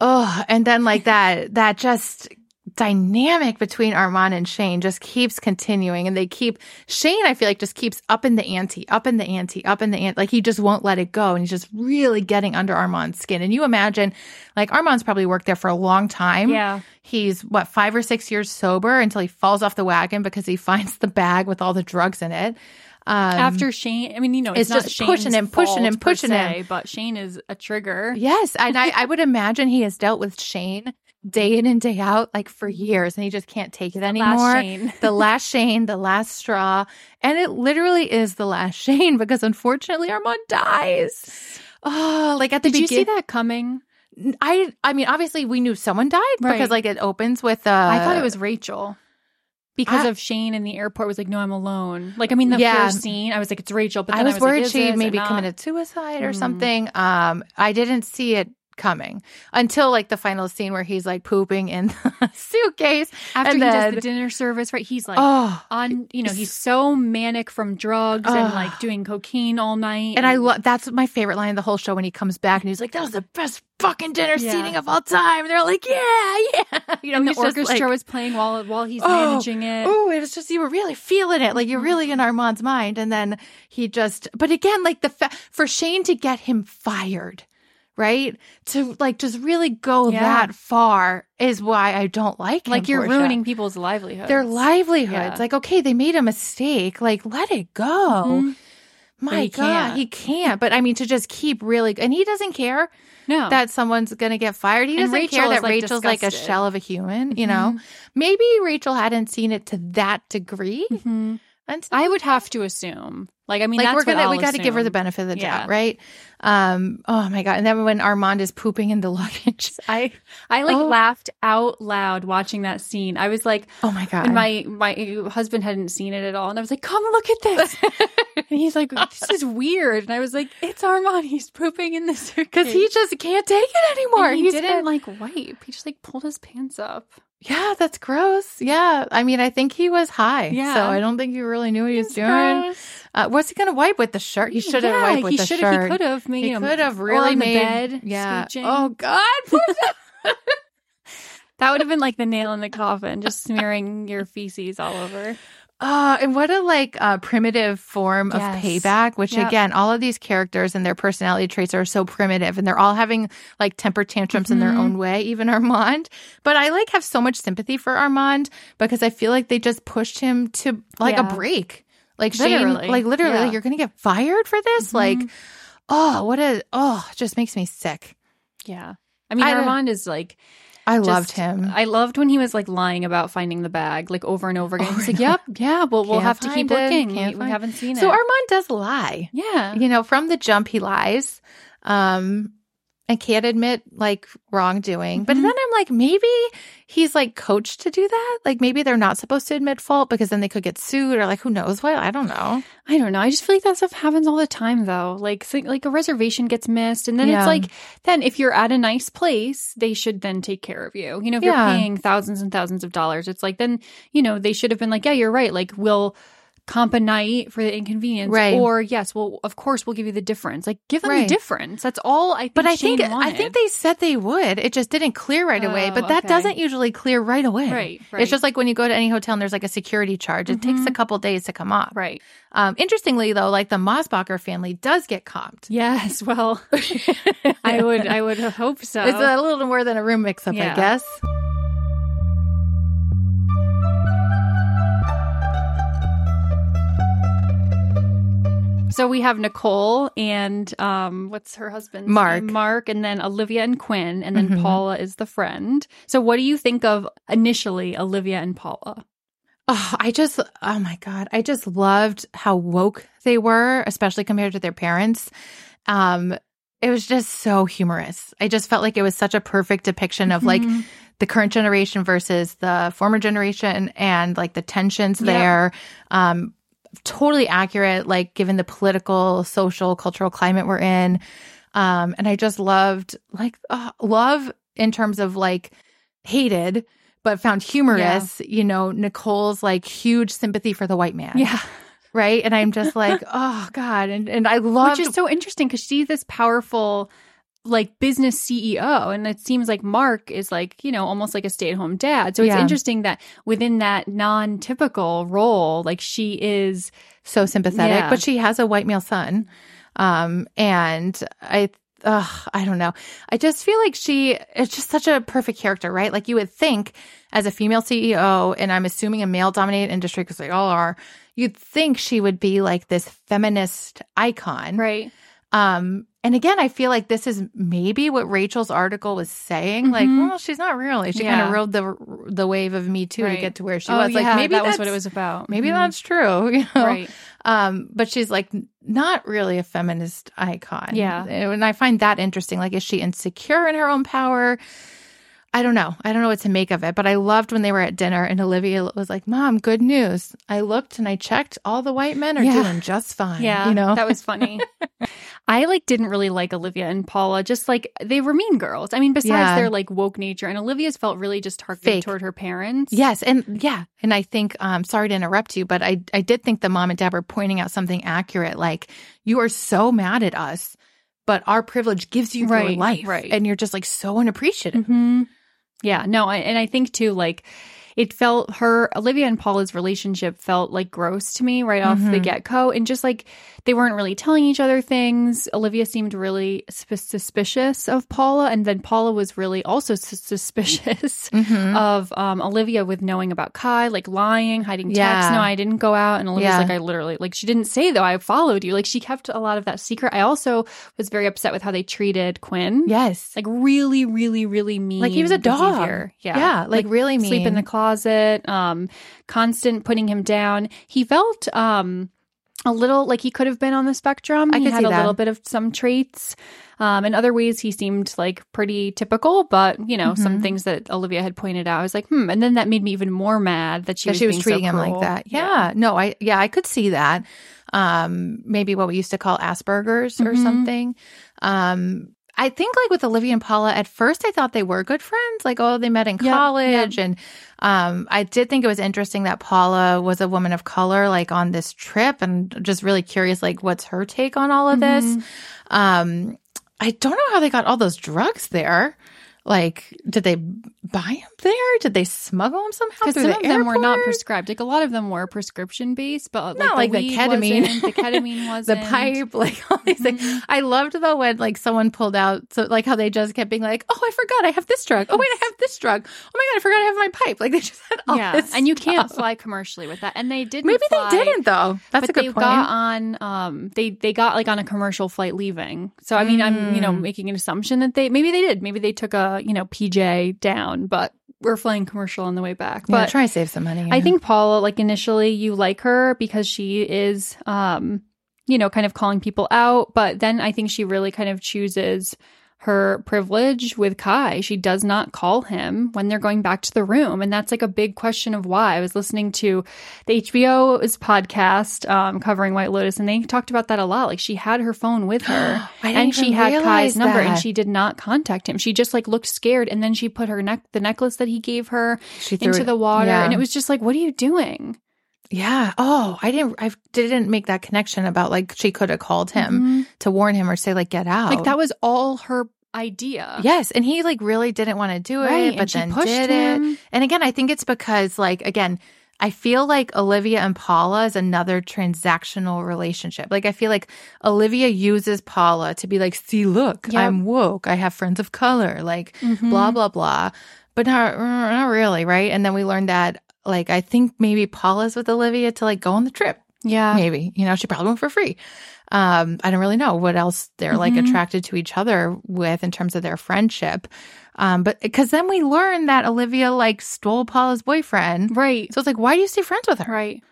oh, and then like that, that just dynamic between Armond and Shane just keeps continuing. And they keep Shane I feel like just keeps up in the ante up in the ante up in the ante. Like he just won't let it go. And he's just really getting under Armond's skin. And you imagine like Armond's probably worked there for a long time. Yeah. he's what 5 or 6 years sober until he falls off the wagon because he finds the bag with all the drugs in it. Um After Shane, I mean, you know, it's, it's not just pushing him, pushing him, pushing him. se, But Shane is a trigger. Yes, and I, I would imagine he has dealt with Shane day in and day out, like for years, and he just can't take it anymore. last the last Shane, the last straw, and it literally is the last Shane because unfortunately Armond dies. Oh, like at the beginning. Did you see that coming? I, I mean, obviously we knew someone died Right. because like it opens with. Uh, I thought it was Rachel. Because I- of Shane in the airport was like, no, I'm alone. Like, I mean, the Yeah. first scene, I was like, it's Rachel. But I then was, I was, worried like, she maybe committed suicide or Mm. something. Um, I didn't see it coming until like the final scene where he's like pooping in the suitcase after and he then, does the dinner service. Right? He's like, oh on you know he's so manic from drugs and like doing cocaine all night and I love that's my favorite line of the whole show when he comes back and he's like, "That was the best fucking dinner Yeah. seating of all time." And they're like, "Yeah, yeah." You know, and the orchestra like, was playing while while he's Oh, managing it Oh, it was just you were really feeling it, like you're really in Armond's mind, and then he just. But again, like the fa- for Shane to get him fired, right? To like just really go Yeah. that far is why I don't like him, Like you're ruining people's livelihoods. their livelihoods. Yeah. Like, okay, they made a mistake. Like, let it go. Mhm. My he God, can't. he can't. But I mean, to just keep really, and he doesn't care No. that someone's going to get fired. He doesn't care that like, Rachel's like a shell of a human, you know? Maybe Rachel hadn't seen it to that degree. Mhm. And I would have to assume. Like, I mean, like that's we're gonna what we got to give her the benefit of the Yeah. doubt, right? Um, oh my god! And then when Armond is pooping in the luggage, I I like Oh. laughed out loud watching that scene. I was like, oh my god! and my my husband hadn't seen it at all, and I was like, "Come look at this," and he's like, "This is weird," and I was like, "It's Armond. He's pooping in the suitcase because he just can't take it anymore. And he He's didn't been- like wipe. He just like pulled his pants up. Yeah, that's gross. Yeah. I mean, I think he was high. Yeah. So I don't think he really knew what he was doing. Uh, what's he going to wipe with the shirt? He should have Yeah, wiped with he the shirt. He could have made He him could have really on the made. bed. yeah. scooching. Oh, God. that would have been like the nail in the coffin, just smearing your feces all over. Oh, and what a like uh, primitive form of payback, which Yep. again, all of these characters and their personality traits are so primitive and they're all having like temper tantrums in Mm-hmm. their own way, even Armond. But I like have so much sympathy for Armond because I feel like they just pushed him to like Yeah. a break. Like Shane, Literally. like literally, Yeah. Mm-hmm. like, you're going to get fired for this? Like, oh, what a, oh, just makes me sick. Yeah. I mean, I Armond is like, I just- loved him. I loved when he was like lying about finding the bag, like over and over again. Over He's like, "Yep, yeah, well, we'll have to keep it, looking. We, can't we find- haven't seen so it." So Armond does lie. yeah, you know, from the jump, he lies um, and can't admit like wrongdoing. But Mhm. then I'm like, maybe he's like coached to do that. Like maybe they're not supposed to admit fault because then they could get sued or like who knows what. I don't know. I don't know. I just feel like that stuff happens all the time, though. Like, so- like a reservation gets missed, and then Yeah. it's like, then if you're at a nice place, they should then take care of you. You know, if Yeah. you're paying thousands and thousands of dollars, it's like then you know they should have been like, yeah, you're right. Like, we'll comp a night for the inconvenience, Right. Or yes, well, of course, we'll give you the difference. Like, give them Right. the difference. That's all I. Think But I Shane think I think they said they would. It just didn't clear right away. Oh, But that okay. doesn't usually clear right away. Right, right. It's just like when you go to any hotel and there's like a security charge. It takes a couple days to come off. right. Um, interestingly, though, like the Mosbacher family does get comped. Yes. Well, I would. I would hope so. It's a little more than a room mix up, I Yeah. guess. So we have Nicole and um, what's her husband? Mark. name? Mark, and then Olivia and Quinn, and then Mhm. Paula is the friend. So what do you think of initially Olivia and Paula? Oh, I just, oh my God. I just loved how woke they were, especially compared to their parents. Um, it was just so humorous. I just felt like it was such a perfect depiction of like Mhm. the current generation versus the former generation and like the tensions Yep. there. Um, totally accurate, like given the political, social, cultural climate we're in. Um, and I just loved like uh, love in terms of like hated, but found humorous, you know, Nicole's like huge sympathy for the white man. Yeah, Right. And I'm just like, oh God. And and I love which is so interesting because she's this powerful like business CEO and it seems like Mark is like, you know, almost like a stay-at-home dad. So it's Yeah. interesting that within that non-typical role, like she is so sympathetic, Yeah. but she has a white male son. Um, and I, ugh, I don't know. I just feel like she is just such a perfect character, right? Like you would think as a female CEO, and I'm assuming a male dominated industry because they all are, you'd think she would be like this feminist icon. right. Um, and again, I feel like this is maybe what Rachel's article was saying. Like, Mhm. well, she's not really. She Yeah. kind of rode the the wave of Me Too Right. to get to where she oh, was. Like, yeah, maybe that was what it was about. Maybe Mhm. that's true. You know? right. Um, but she's like not really a feminist icon. Yeah. And I find that interesting. Like, is she insecure in her own power? I don't know. I don't know what to make of it, but I loved when they were at dinner and Olivia was like, Mom, good news. I looked and I checked. All the white men are Yeah. doing just fine. Yeah, You know, that was funny. I like didn't really like Olivia and Paula. Just like they were mean girls. I mean, besides Yeah. their like woke nature, and Olivia's felt really just targeted Fake. toward her parents. Yes, and yeah, and I think um sorry to interrupt you, but I I did think the mom and dad were pointing out something accurate like you are so mad at us, but our privilege gives you your life right. and you're just like so unappreciative. hmm Yeah, no, and I think too, like it felt her Olivia and Paula's relationship felt like gross to me right off the Mm-hmm. get go, and just like they weren't really telling each other things. Olivia seemed really sp- suspicious of Paula, and then Paula was really also sus- suspicious Mm-hmm. of um, Olivia with knowing about Kai, like lying, hiding texts. No, I didn't go out, and Olivia's Yeah. like, I literally like she didn't say though. I followed you. Like she kept a lot of that secret. I also was very upset with how they treated Quinn. Yes. Like really, really, really mean. Like he was a dog. behavior. Yeah. Yeah, like, really mean. Sleep in the closet, um, constant putting him down. He felt um a little like he could have been on the spectrum. I he could had a that. little bit of some traits. Um, in other ways, he seemed like pretty typical, but you know, some Mm-hmm. things that Olivia had pointed out, I was like, hmm. And then that made me even more mad that she that was, she was treating so him like that. Yeah. No, I yeah, I could see that. Um, maybe what we used to call Asperger's or Mhm. something. Um, I think like with Olivia and Paula, at first I thought they were good friends. Like, oh, they met in Yep, college. And um, I did think it was interesting that Paula was a woman of color, like on this trip, and just really curious, like, what's her take on all of this? Mm-hmm. Um, I don't know how they got all those drugs there. Like, did they buy them there? Did they smuggle them somehow? Because some the of them were not prescribed. Like a lot of them were prescription based, but Not like, like the ketamine. the ketamine was the pipe, like all these things. Mm-hmm. I loved though when like someone pulled out, so like how they just kept being like, "Oh, I forgot I have this drug. Oh wait, I have this drug. Oh my god, I forgot I have my pipe." Like they just had all yeah, this and you can't fly commercially with that. And they didn't. Maybe fly, they didn't though. That's a good they point. got on. Um, they they got like on a commercial flight leaving. So I mean, I'm you know Mm. making an assumption that they maybe they did. Maybe they took a you know PJ down, but we're flying commercial on the way back. yeah, But try to save some money. I think Paula, like initially, you like her because she is, um, you know, kind of calling people out. But then I think she really kind of chooses her privilege with Kai. She does not call him when they're going back to the room. And that's like a big question of why. I was listening to the HBO's podcast um, covering White Lotus, and they talked about that a lot. Like she had her phone with her and she had Kai's number and she did not contact him. She just like looked scared and then she put her neck, the necklace that he gave her She into it- the water. yeah. And it was just like, what are you doing? Yeah. Oh, I didn't. I didn't make that connection about like she could have called him to warn him or say like get out. Mm-hmm. Like that was all her idea. Yes, and he like really didn't want to do it, Right, but then pushed did him. it. And again, I think it's because like again, I feel like Olivia and Paula is another transactional relationship. Like I feel like Olivia uses Paula to be like, "See, look, Yep. I'm woke. I have friends of color." Like Mhm. blah blah blah. But not not really, right? And then we learned that like I think maybe Paula's with Olivia to like go on the trip Yeah. maybe you know she probably went for free um i don't really know what else they're like Mhm. attracted to each other with in terms of their friendship um but because then we learn that olivia like stole paula's boyfriend Right. so it's like why do you stay friends with her Right.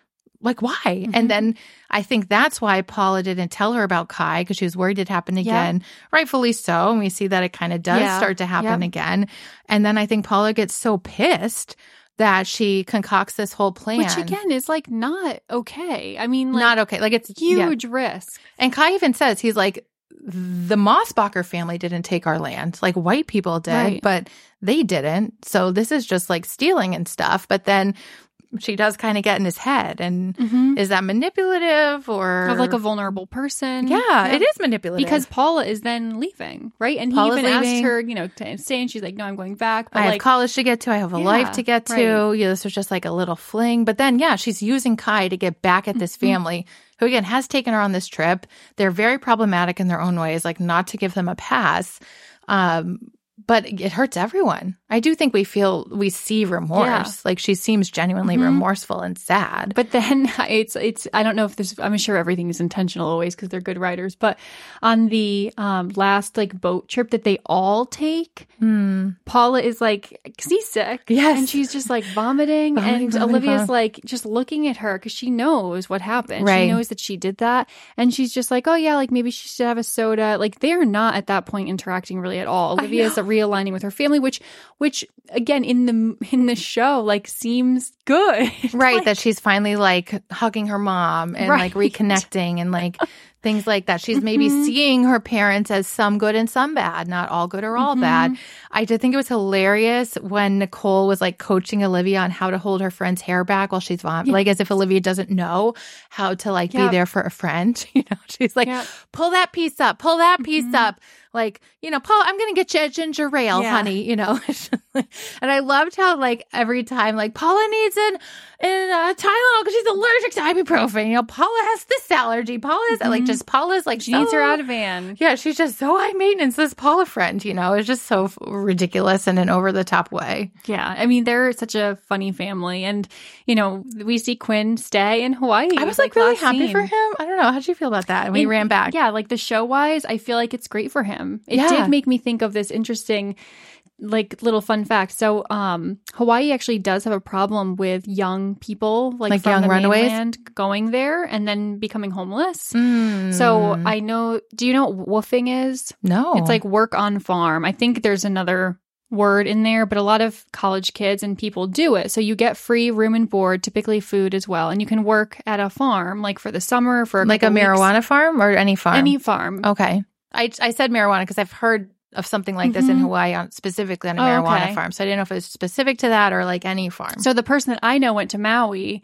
like why Mhm. and then i think that's why paula didn't tell her about kai because she was worried it happened again rightfully so and we see that it kind of does Yeah. start to happen Yep. again and then i think paula gets so pissed that she concocts this whole plan Which again is like not okay. I mean, like not okay like it's yeah. huge risk. And Kai even says he's like, the Mosbacher family didn't take our land, like white people did, Right. but they didn't. So this is just like stealing and stuff. But then she does kind of get in his head, and Mhm. is that manipulative or Of like a vulnerable person. Yeah, it is manipulative Because Paula is then leaving, right? And he Paula's even asked her, you know, to stay, and she's like, "No, I'm going back." But I have like, college to get to. I have a Yeah, life to get to. right. Yeah, this was just like a little fling. But then, yeah, she's using Kai to get back at Mm-hmm. this family who, again, has taken her on this trip. They're very problematic in their own ways, like not to give them a pass. Um, but it hurts everyone. I do think we feel, we see remorse. Yeah. Like she seems genuinely Mhm. remorseful and sad. But then it's it's I don't know if this I'm sure everything is intentional always because they're good writers. But on the um, last like boat trip that they all take, Hmm. Paula is like seasick. Yes. and she's just like vomiting, Vomiting, and vomiting, Olivia's vomiting. like just looking at her because she knows what happened. Right. She knows that she did that, and she's just like, oh yeah, like maybe she should have a soda. Like they're not at that point interacting really at all. Olivia's Olivia is realigning with her family, which which again in the in the show like seems good. right. that she's finally like hugging her mom and like reconnecting and like things like that. She's maybe Mhm. seeing her parents as some good and some bad, not all good or all bad. I did think it was hilarious when Nicole was like coaching Olivia on how to hold her friend's hair back while she's vomiting, like as if Olivia doesn't know how to like Yep. be there for a friend. You know, she's like, Yep. pull that piece up, pull that piece Mhm. up. Like, you know, Paul, I'm going to get you a ginger ale, Yeah. honey, you know. and I loved how like every time like Paula needs an, an uh, Tylenol because she's allergic to ibuprofen. You know, Paula has this allergy. Paula has like just Paula's like She needs her so- Ativan. Yeah, she's just so high maintenance. This Paula friend, you know, it's just so f- ridiculous in an over the top way. Yeah, I mean they're such a funny family, and you know we see Quinn stay in Hawaii. I was like, really happy scene. for him. I don't know. How'd you feel about that? And we And- ran back. Yeah, like the show wise, I feel like it's great for him. It Yeah. did make me think of this interesting like little fun fact. So um Hawaii actually does have a problem with young people like, Like from young the runaways? mainland going there and then becoming homeless. Mm. So I know do you know what woofing is? no, It's like work on farm. I think there's another word in there, but a lot of college kids and people do it. So you get free room and board, typically food as well, and you can work at a farm like for the summer for a like a weeks. marijuana farm or any farm. any farm. Okay. I, I said marijuana because I've heard of something like this in Mhm. Hawaii, on, specifically on a Oh, marijuana okay. farm. So I didn't know if it was specific to that or like any farm. So the person that I know went to Maui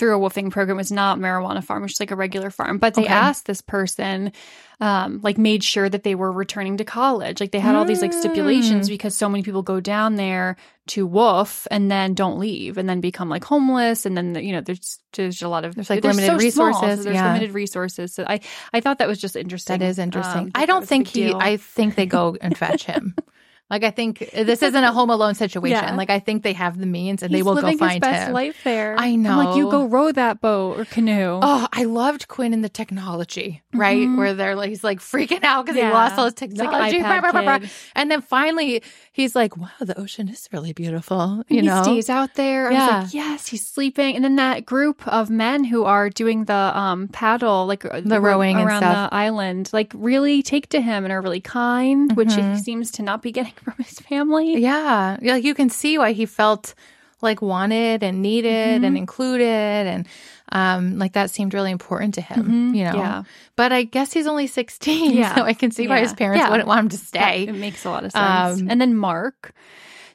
through a wolfing program was not marijuana farm, which is like a regular farm. But they Okay. asked this person, um, like made sure that they were returning to college. Like they had all these like stipulations Mm. because so many people go down there to wolf and then don't leave and then become like homeless. And then, you know, there's, there's a lot of, There's, like, limited so small, so resources, there's yeah. limited resources. So I, I thought that was just interesting. that is interesting. Um, I don't think he, deal. I think they go and fetch him. Like I think this isn't a home alone situation. Yeah. Like I think they have the means and He's they will go find his best him. life there. I I'm like, you go row that boat or canoe. Oh, I loved Quinn and the technology, right? Mhm. Where they're like, he's like freaking out because Yeah. he lost all his like technology. kid. And then finally, he's like, "Wow, the ocean is really beautiful." You he know, stays out there. I was Yeah. like, yes, he's sleeping. And then that group of men who are doing the um paddle, like uh, The rowing around the island, like really take to him and are really kind, which he Mhm. seems to not be getting from his family. yeah, Yeah, like you can see why he felt like wanted and needed Mm-hmm. and included, and um, like that seemed really important to him. Mhm. You know, Yeah. But I guess he's only sixteen, Yeah. so I can see why his parents Yeah. wouldn't want him to That- stay. it makes a lot of sense. Um, and then Mark.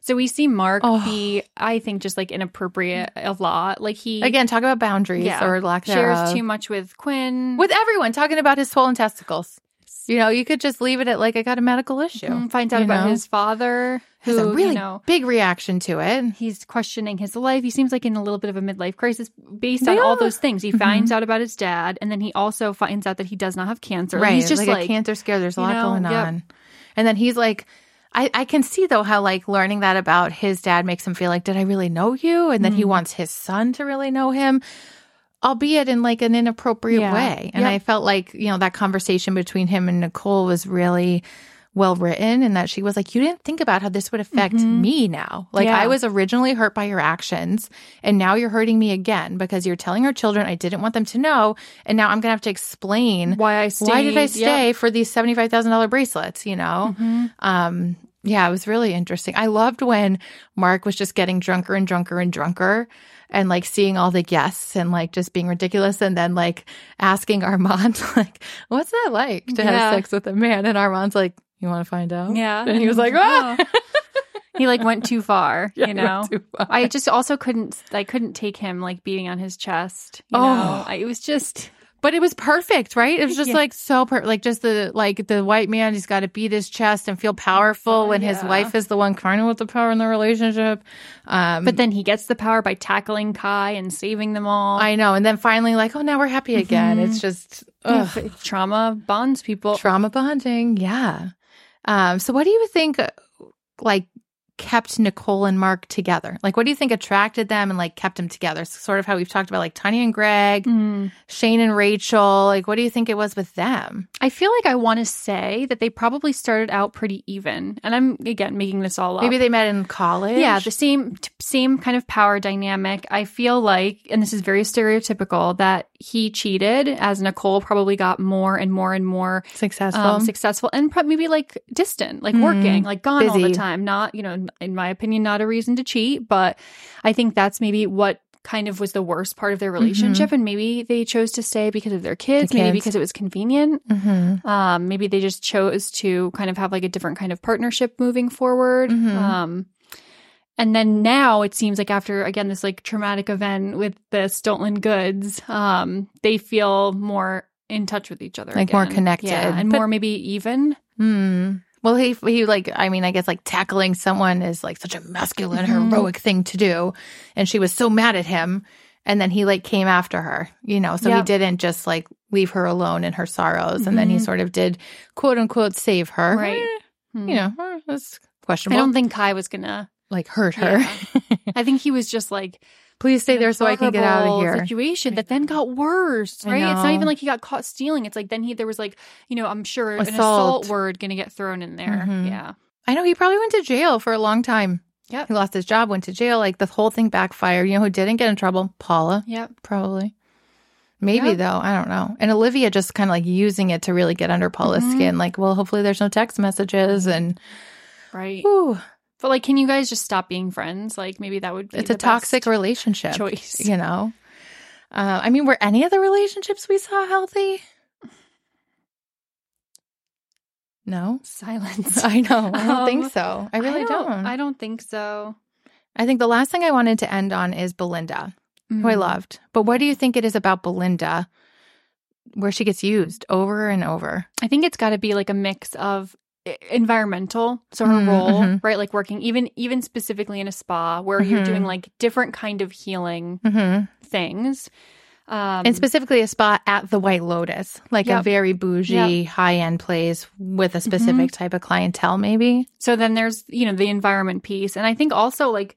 So we see Mark Oh. be, I think, just like inappropriate a lot. Like he Again, talk about boundaries yeah, or lack thereof. shares thereof. too much with Quinn. with everyone talking about his swollen testicles. You know, you could just leave it at like I got a medical issue. Mm, finds out you about know? his father, who has a really you know big reaction to it. he's questioning his life. He seems like in a little bit of a midlife crisis based They on all those things. He Mhm. finds out about his dad, and then he also finds out that he does not have cancer. Right. He's just like, like, a cancer scare. There's a lot know, going yep. on. And then he's like, I, I can see though how like learning that about his dad makes him feel like, did I really know you? And then he Mm. wants his son to really know him, albeit in like an inappropriate Yeah. way. And Yep. I felt like, you know, that conversation between him and Nicole was really well written and that she was like, you didn't think about how this would affect Mhm. me now. Like Yeah. I was originally hurt by your actions and now you're hurting me again because you're telling our children I didn't want them to know. And now I'm going to have to explain why I stayed. why did I Yep. stay for these $75,000 bracelets, you know? Mhm. Um, yeah, it was really interesting. I loved when Mark was just getting drunker and drunker and drunker and like seeing all the guests and like just being ridiculous and then like asking Armond, like, what's that like to Yeah. have sex with a man? And Armond's like, you want to find out? Yeah. And he was like, ah! Oh. he like went too far, Yeah, you know. far. I just also couldn't I couldn't take him like beating on his chest. You Oh. know? I, it was just But it was perfect, right? It was just Yeah. like so perfect. Like just the like the white man, he's got to beat his chest and feel powerful when his wife is the one kind of with the power in the relationship. Um, but then he gets the power by tackling Kai and saving them all. I know, and then finally, like, oh, now we're happy again. Mhm. It's just Yeah, trauma bonds people. trauma bonding. Yeah. Um. So, what do you think? uh, Like, kept Nicole and Mark together? Like, what do you think attracted them and like kept them together? It's Sort of how we've talked about like Tanya and Greg, Mm. Shane and Rachel. Like, what do you think it was with them? I feel like I want to say that they probably started out pretty even, and I'm again making this all up. Maybe they met in college. Yeah, the same same kind of power dynamic. I feel like, and this is very stereotypical, that he cheated as Nicole probably got more and more and more successful. um, successful and maybe like distant, like Mhm. working, like gone all the time. Not, you know, in my opinion, not a reason to cheat, but I think that's maybe what kind of was the worst part of their relationship. And maybe they chose to stay because of their kids, The maybe because it was convenient. mm-hmm. Um, maybe they just chose to kind of have like a different kind of partnership moving forward. Mhm. Um, and then now it seems like after again this like traumatic event with the stolen goods, um, they feel more in touch with each other, Like more connected. yeah, and But- more maybe even. Hmm. Well, he he like I mean I guess like tackling someone is like such a masculine Mhm. heroic thing to do, and she was so mad at him, and then he like came after her, you know. So he didn't just like leave her alone in her sorrows, and then he Mhm. sort of did quote unquote save her, Right. Eh, Hmm. You know, that's that's I don't think Kai was gonna. Like hurt her. I think he was just like Please stay there so I can get out of here. Situation that then got worse, right? It's not even like he got caught stealing. It's like then he there was like you know I'm sure an Assault. assault word gonna get thrown in there. Mhm. Yeah. I know he probably went to jail for a long time. Yeah. He lost his job, went to jail. Like the whole thing backfired. You know who didn't get in trouble? Paula. Yep. Probably. Maybe Yep. though. I don't know. And Olivia just kind of like using it to really get under Paula's Mhm. skin. Like, well, hopefully there's no text messages and Right. whew, But like, can you guys just stop being friends? Like maybe that would be it's a toxic relationship. choice. You know? Uh, I mean, were any of the relationships we saw healthy? No. Silence. I know. I don't think Um, so. I really don't. I don't think so. I think the last thing I wanted to end on is Belinda. who I Mm. loved. But what do you think it is about Belinda where she gets used over and over? I think it's got to be like a mix of i- environmental so her Mm, role mhm. right like working even even specifically in a spa where you're Mhm. doing like different kind of healing Mm-hmm. things um and specifically a spot at the White Lotus, like a very bougie, high end place with a specific type of clientele, maybe. so then there's you know the environment piece and i think also like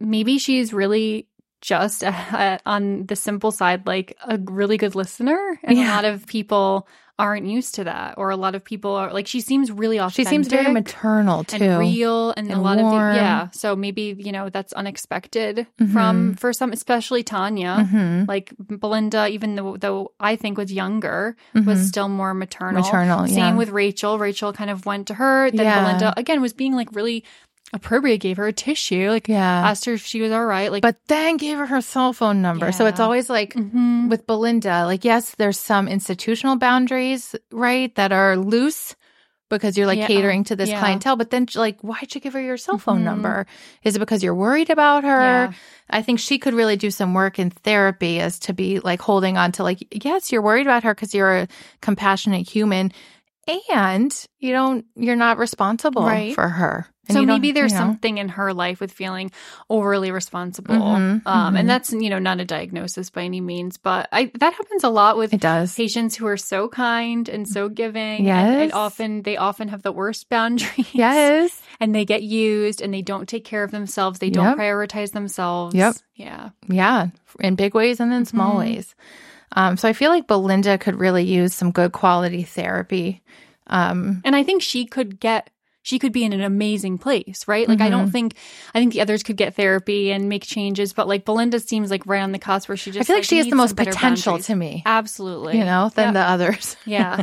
maybe she's really just uh, on the simple side like a really good listener and Yeah. a lot of people aren't used to that or a lot of people are like she seems really off. She seems very maternal too. and real and, a and lot of the, yeah so maybe you know that's unexpected Mhm. from for some especially tanya hmm like belinda even though though i think was younger Mhm. was still more maternal Maternal, same yeah. with rachel rachel kind of went to her then Yeah. belinda again was being like really appropriate gave her a tissue like Yeah. asked her if she was all right like but then gave her her cell phone number. So it's always like, Mhm. with Belinda, like, yes, there's some institutional boundaries, right, that are loose because you're like Yeah. catering to this Yeah. clientele. But then, like, why'd you give her your cell phone Mhm. number? Is it because you're worried about her? Yeah. I think she could really do some work in therapy as to be like holding on to, like, yes, you're worried about her because you're a compassionate human. And you don't, you're not responsible Right. for her. And so maybe there's you know. something in her life with feeling overly responsible Mhm, um mhm. and that's you know not a diagnosis by any means but i that happens a lot with It does. patients who are so kind and so giving and, Yes. and often they often have the worst boundaries Yes. and they get used and they don't take care of themselves they don't prioritize themselves Yep. yeah Yeah, in big ways and then small Mhm. ways. Um, so I feel like Belinda could really use some good quality therapy. Um, and i think she could get she could be in an amazing place, right? Like, I don't Mhm. think, I think the others could get therapy and make changes, but like Belinda seems like right on the cusp where she just, I feel like, she has the most potential boundaries. to me, Absolutely. you know, than Yep. the others. yeah.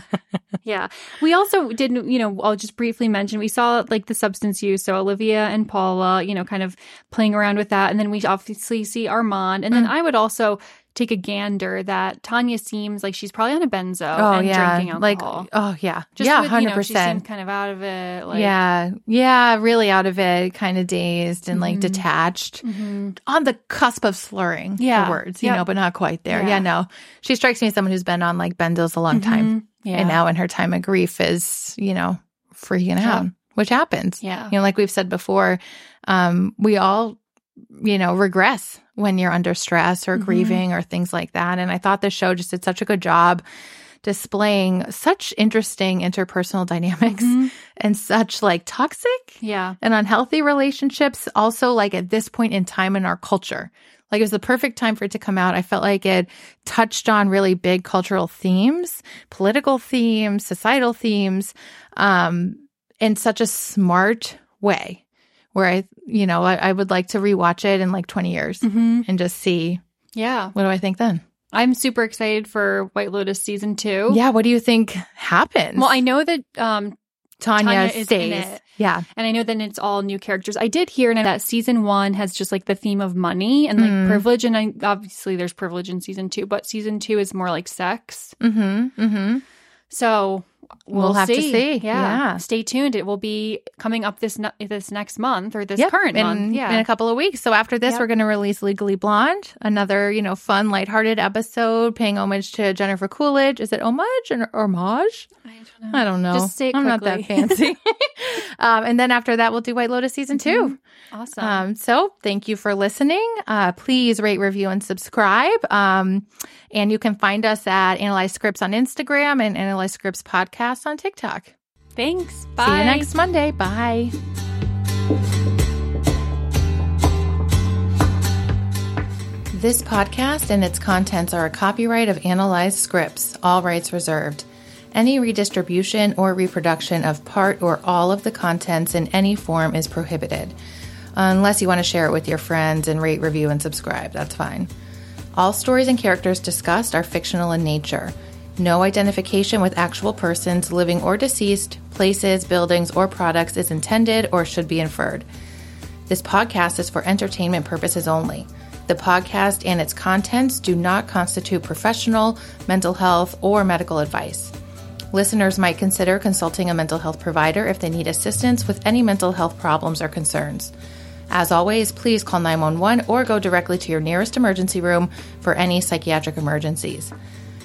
Yeah. We also didn't, you know, I'll just briefly mention we saw like the substance use. So Olivia and Paula, you know, kind of playing around with that. And then we obviously see Armond. And Mm. then I would also take a gander that Tanya seems like she's probably on a benzo Oh and yeah, drinking like alcohol. oh yeah, just yeah, hundred you know, percent. kind of out of it. Like, Yeah, yeah, really out of it, kind of dazed and like Mhm. detached, Mhm. on the cusp of slurring Yeah. the words, you Yep. know, but not quite there. Yeah. Yeah. no, she strikes me as someone who's been on like benzos a long time, Mhm. Yeah. and now in her time of grief is you know freaking Yeah. out, which happens. yeah. You know, like we've said before, um, we all, you know, regress when you're under stress or Mhm. grieving or things like that. And I thought the show just did such a good job displaying such interesting interpersonal dynamics Mhm. and such like toxic Yeah. and unhealthy relationships. Also, like at this point in time in our culture. Like it was the perfect time for it to come out. I felt like it touched on really big cultural themes, political themes, societal themes, um, in such a smart way where I, you know, I, I would like to rewatch it in like 20 years hmm and just see Yeah. what do I think then? I'm super excited for White Lotus season two. Yeah. What do you think happens? Well, I know that um, Tanya, Tanya is in it. Yeah. And I know that it's all new characters. I did hear that season one has just like the theme of money and like Mm. privilege. And I, obviously there's privilege in season two, but season two is more like sex. Mm-hmm. Mm-hmm. So We'll have to see. Yeah. Yeah. stay tuned. It will be coming up this this next month or this Yep, current in, month. Yeah, in a couple of weeks. So after this, Yep. we're going to release Legally Blonde, another you know fun, lighthearted episode paying homage to Jennifer Coolidge. Is it homage or homage? I don't know. I don't know. Just say it I'm not that fancy. um, and then after that, we'll do White Lotus season 2 awesome. Um, so thank you for listening. Uh, please rate, review, and subscribe. Um, and you can find us at Analyze Scripts on Instagram and Analyze Scripts podcast on TikTok. Thanks. Bye. See you next Monday. Bye. This podcast and its contents are a copyright of Analyzed Scripts, all rights reserved. Any redistribution or reproduction of part or all of the contents in any form is prohibited. Unless you want to share it with your friends and rate, review, and subscribe, that's fine. All stories and characters discussed are fictional in nature. No identification with actual persons, living or deceased, places, buildings, or products is intended or should be inferred. This podcast is for entertainment purposes only. The podcast and its contents do not constitute professional, mental health, or medical advice. Listeners might consider consulting a mental health provider if they need assistance with any mental health problems or concerns. As always, please call 911 or go directly to your nearest emergency room for any psychiatric emergencies.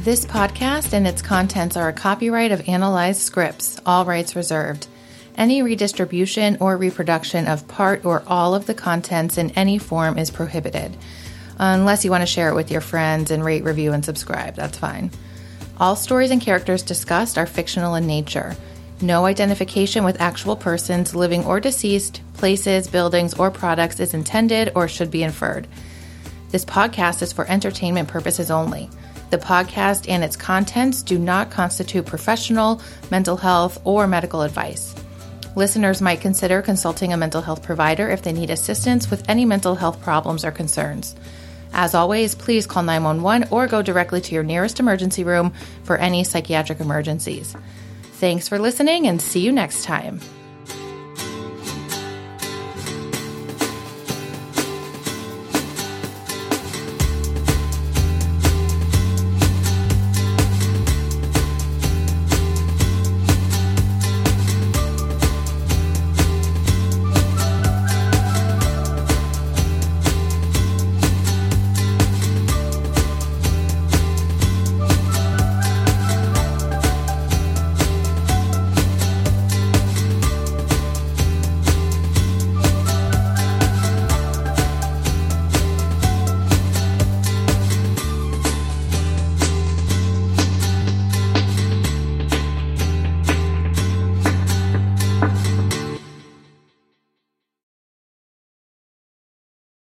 This podcast and its contents are a copyright of Analyzed Scripts, all rights reserved. Any redistribution or reproduction of part or all of the contents in any form is prohibited. Unless you want to share it with your friends and rate, review, and subscribe, that's fine. All stories and characters discussed are fictional in nature. No identification with actual persons, living or deceased, places, buildings, or products is intended or should be inferred. This podcast is for entertainment purposes only. The podcast and its contents do not constitute professional, mental health, or medical advice. Listeners might consider consulting a mental health provider if they need assistance with any mental health problems or concerns. As always, please call 911 or go directly to your nearest emergency room for any psychiatric emergencies. Thanks for listening and see you next time.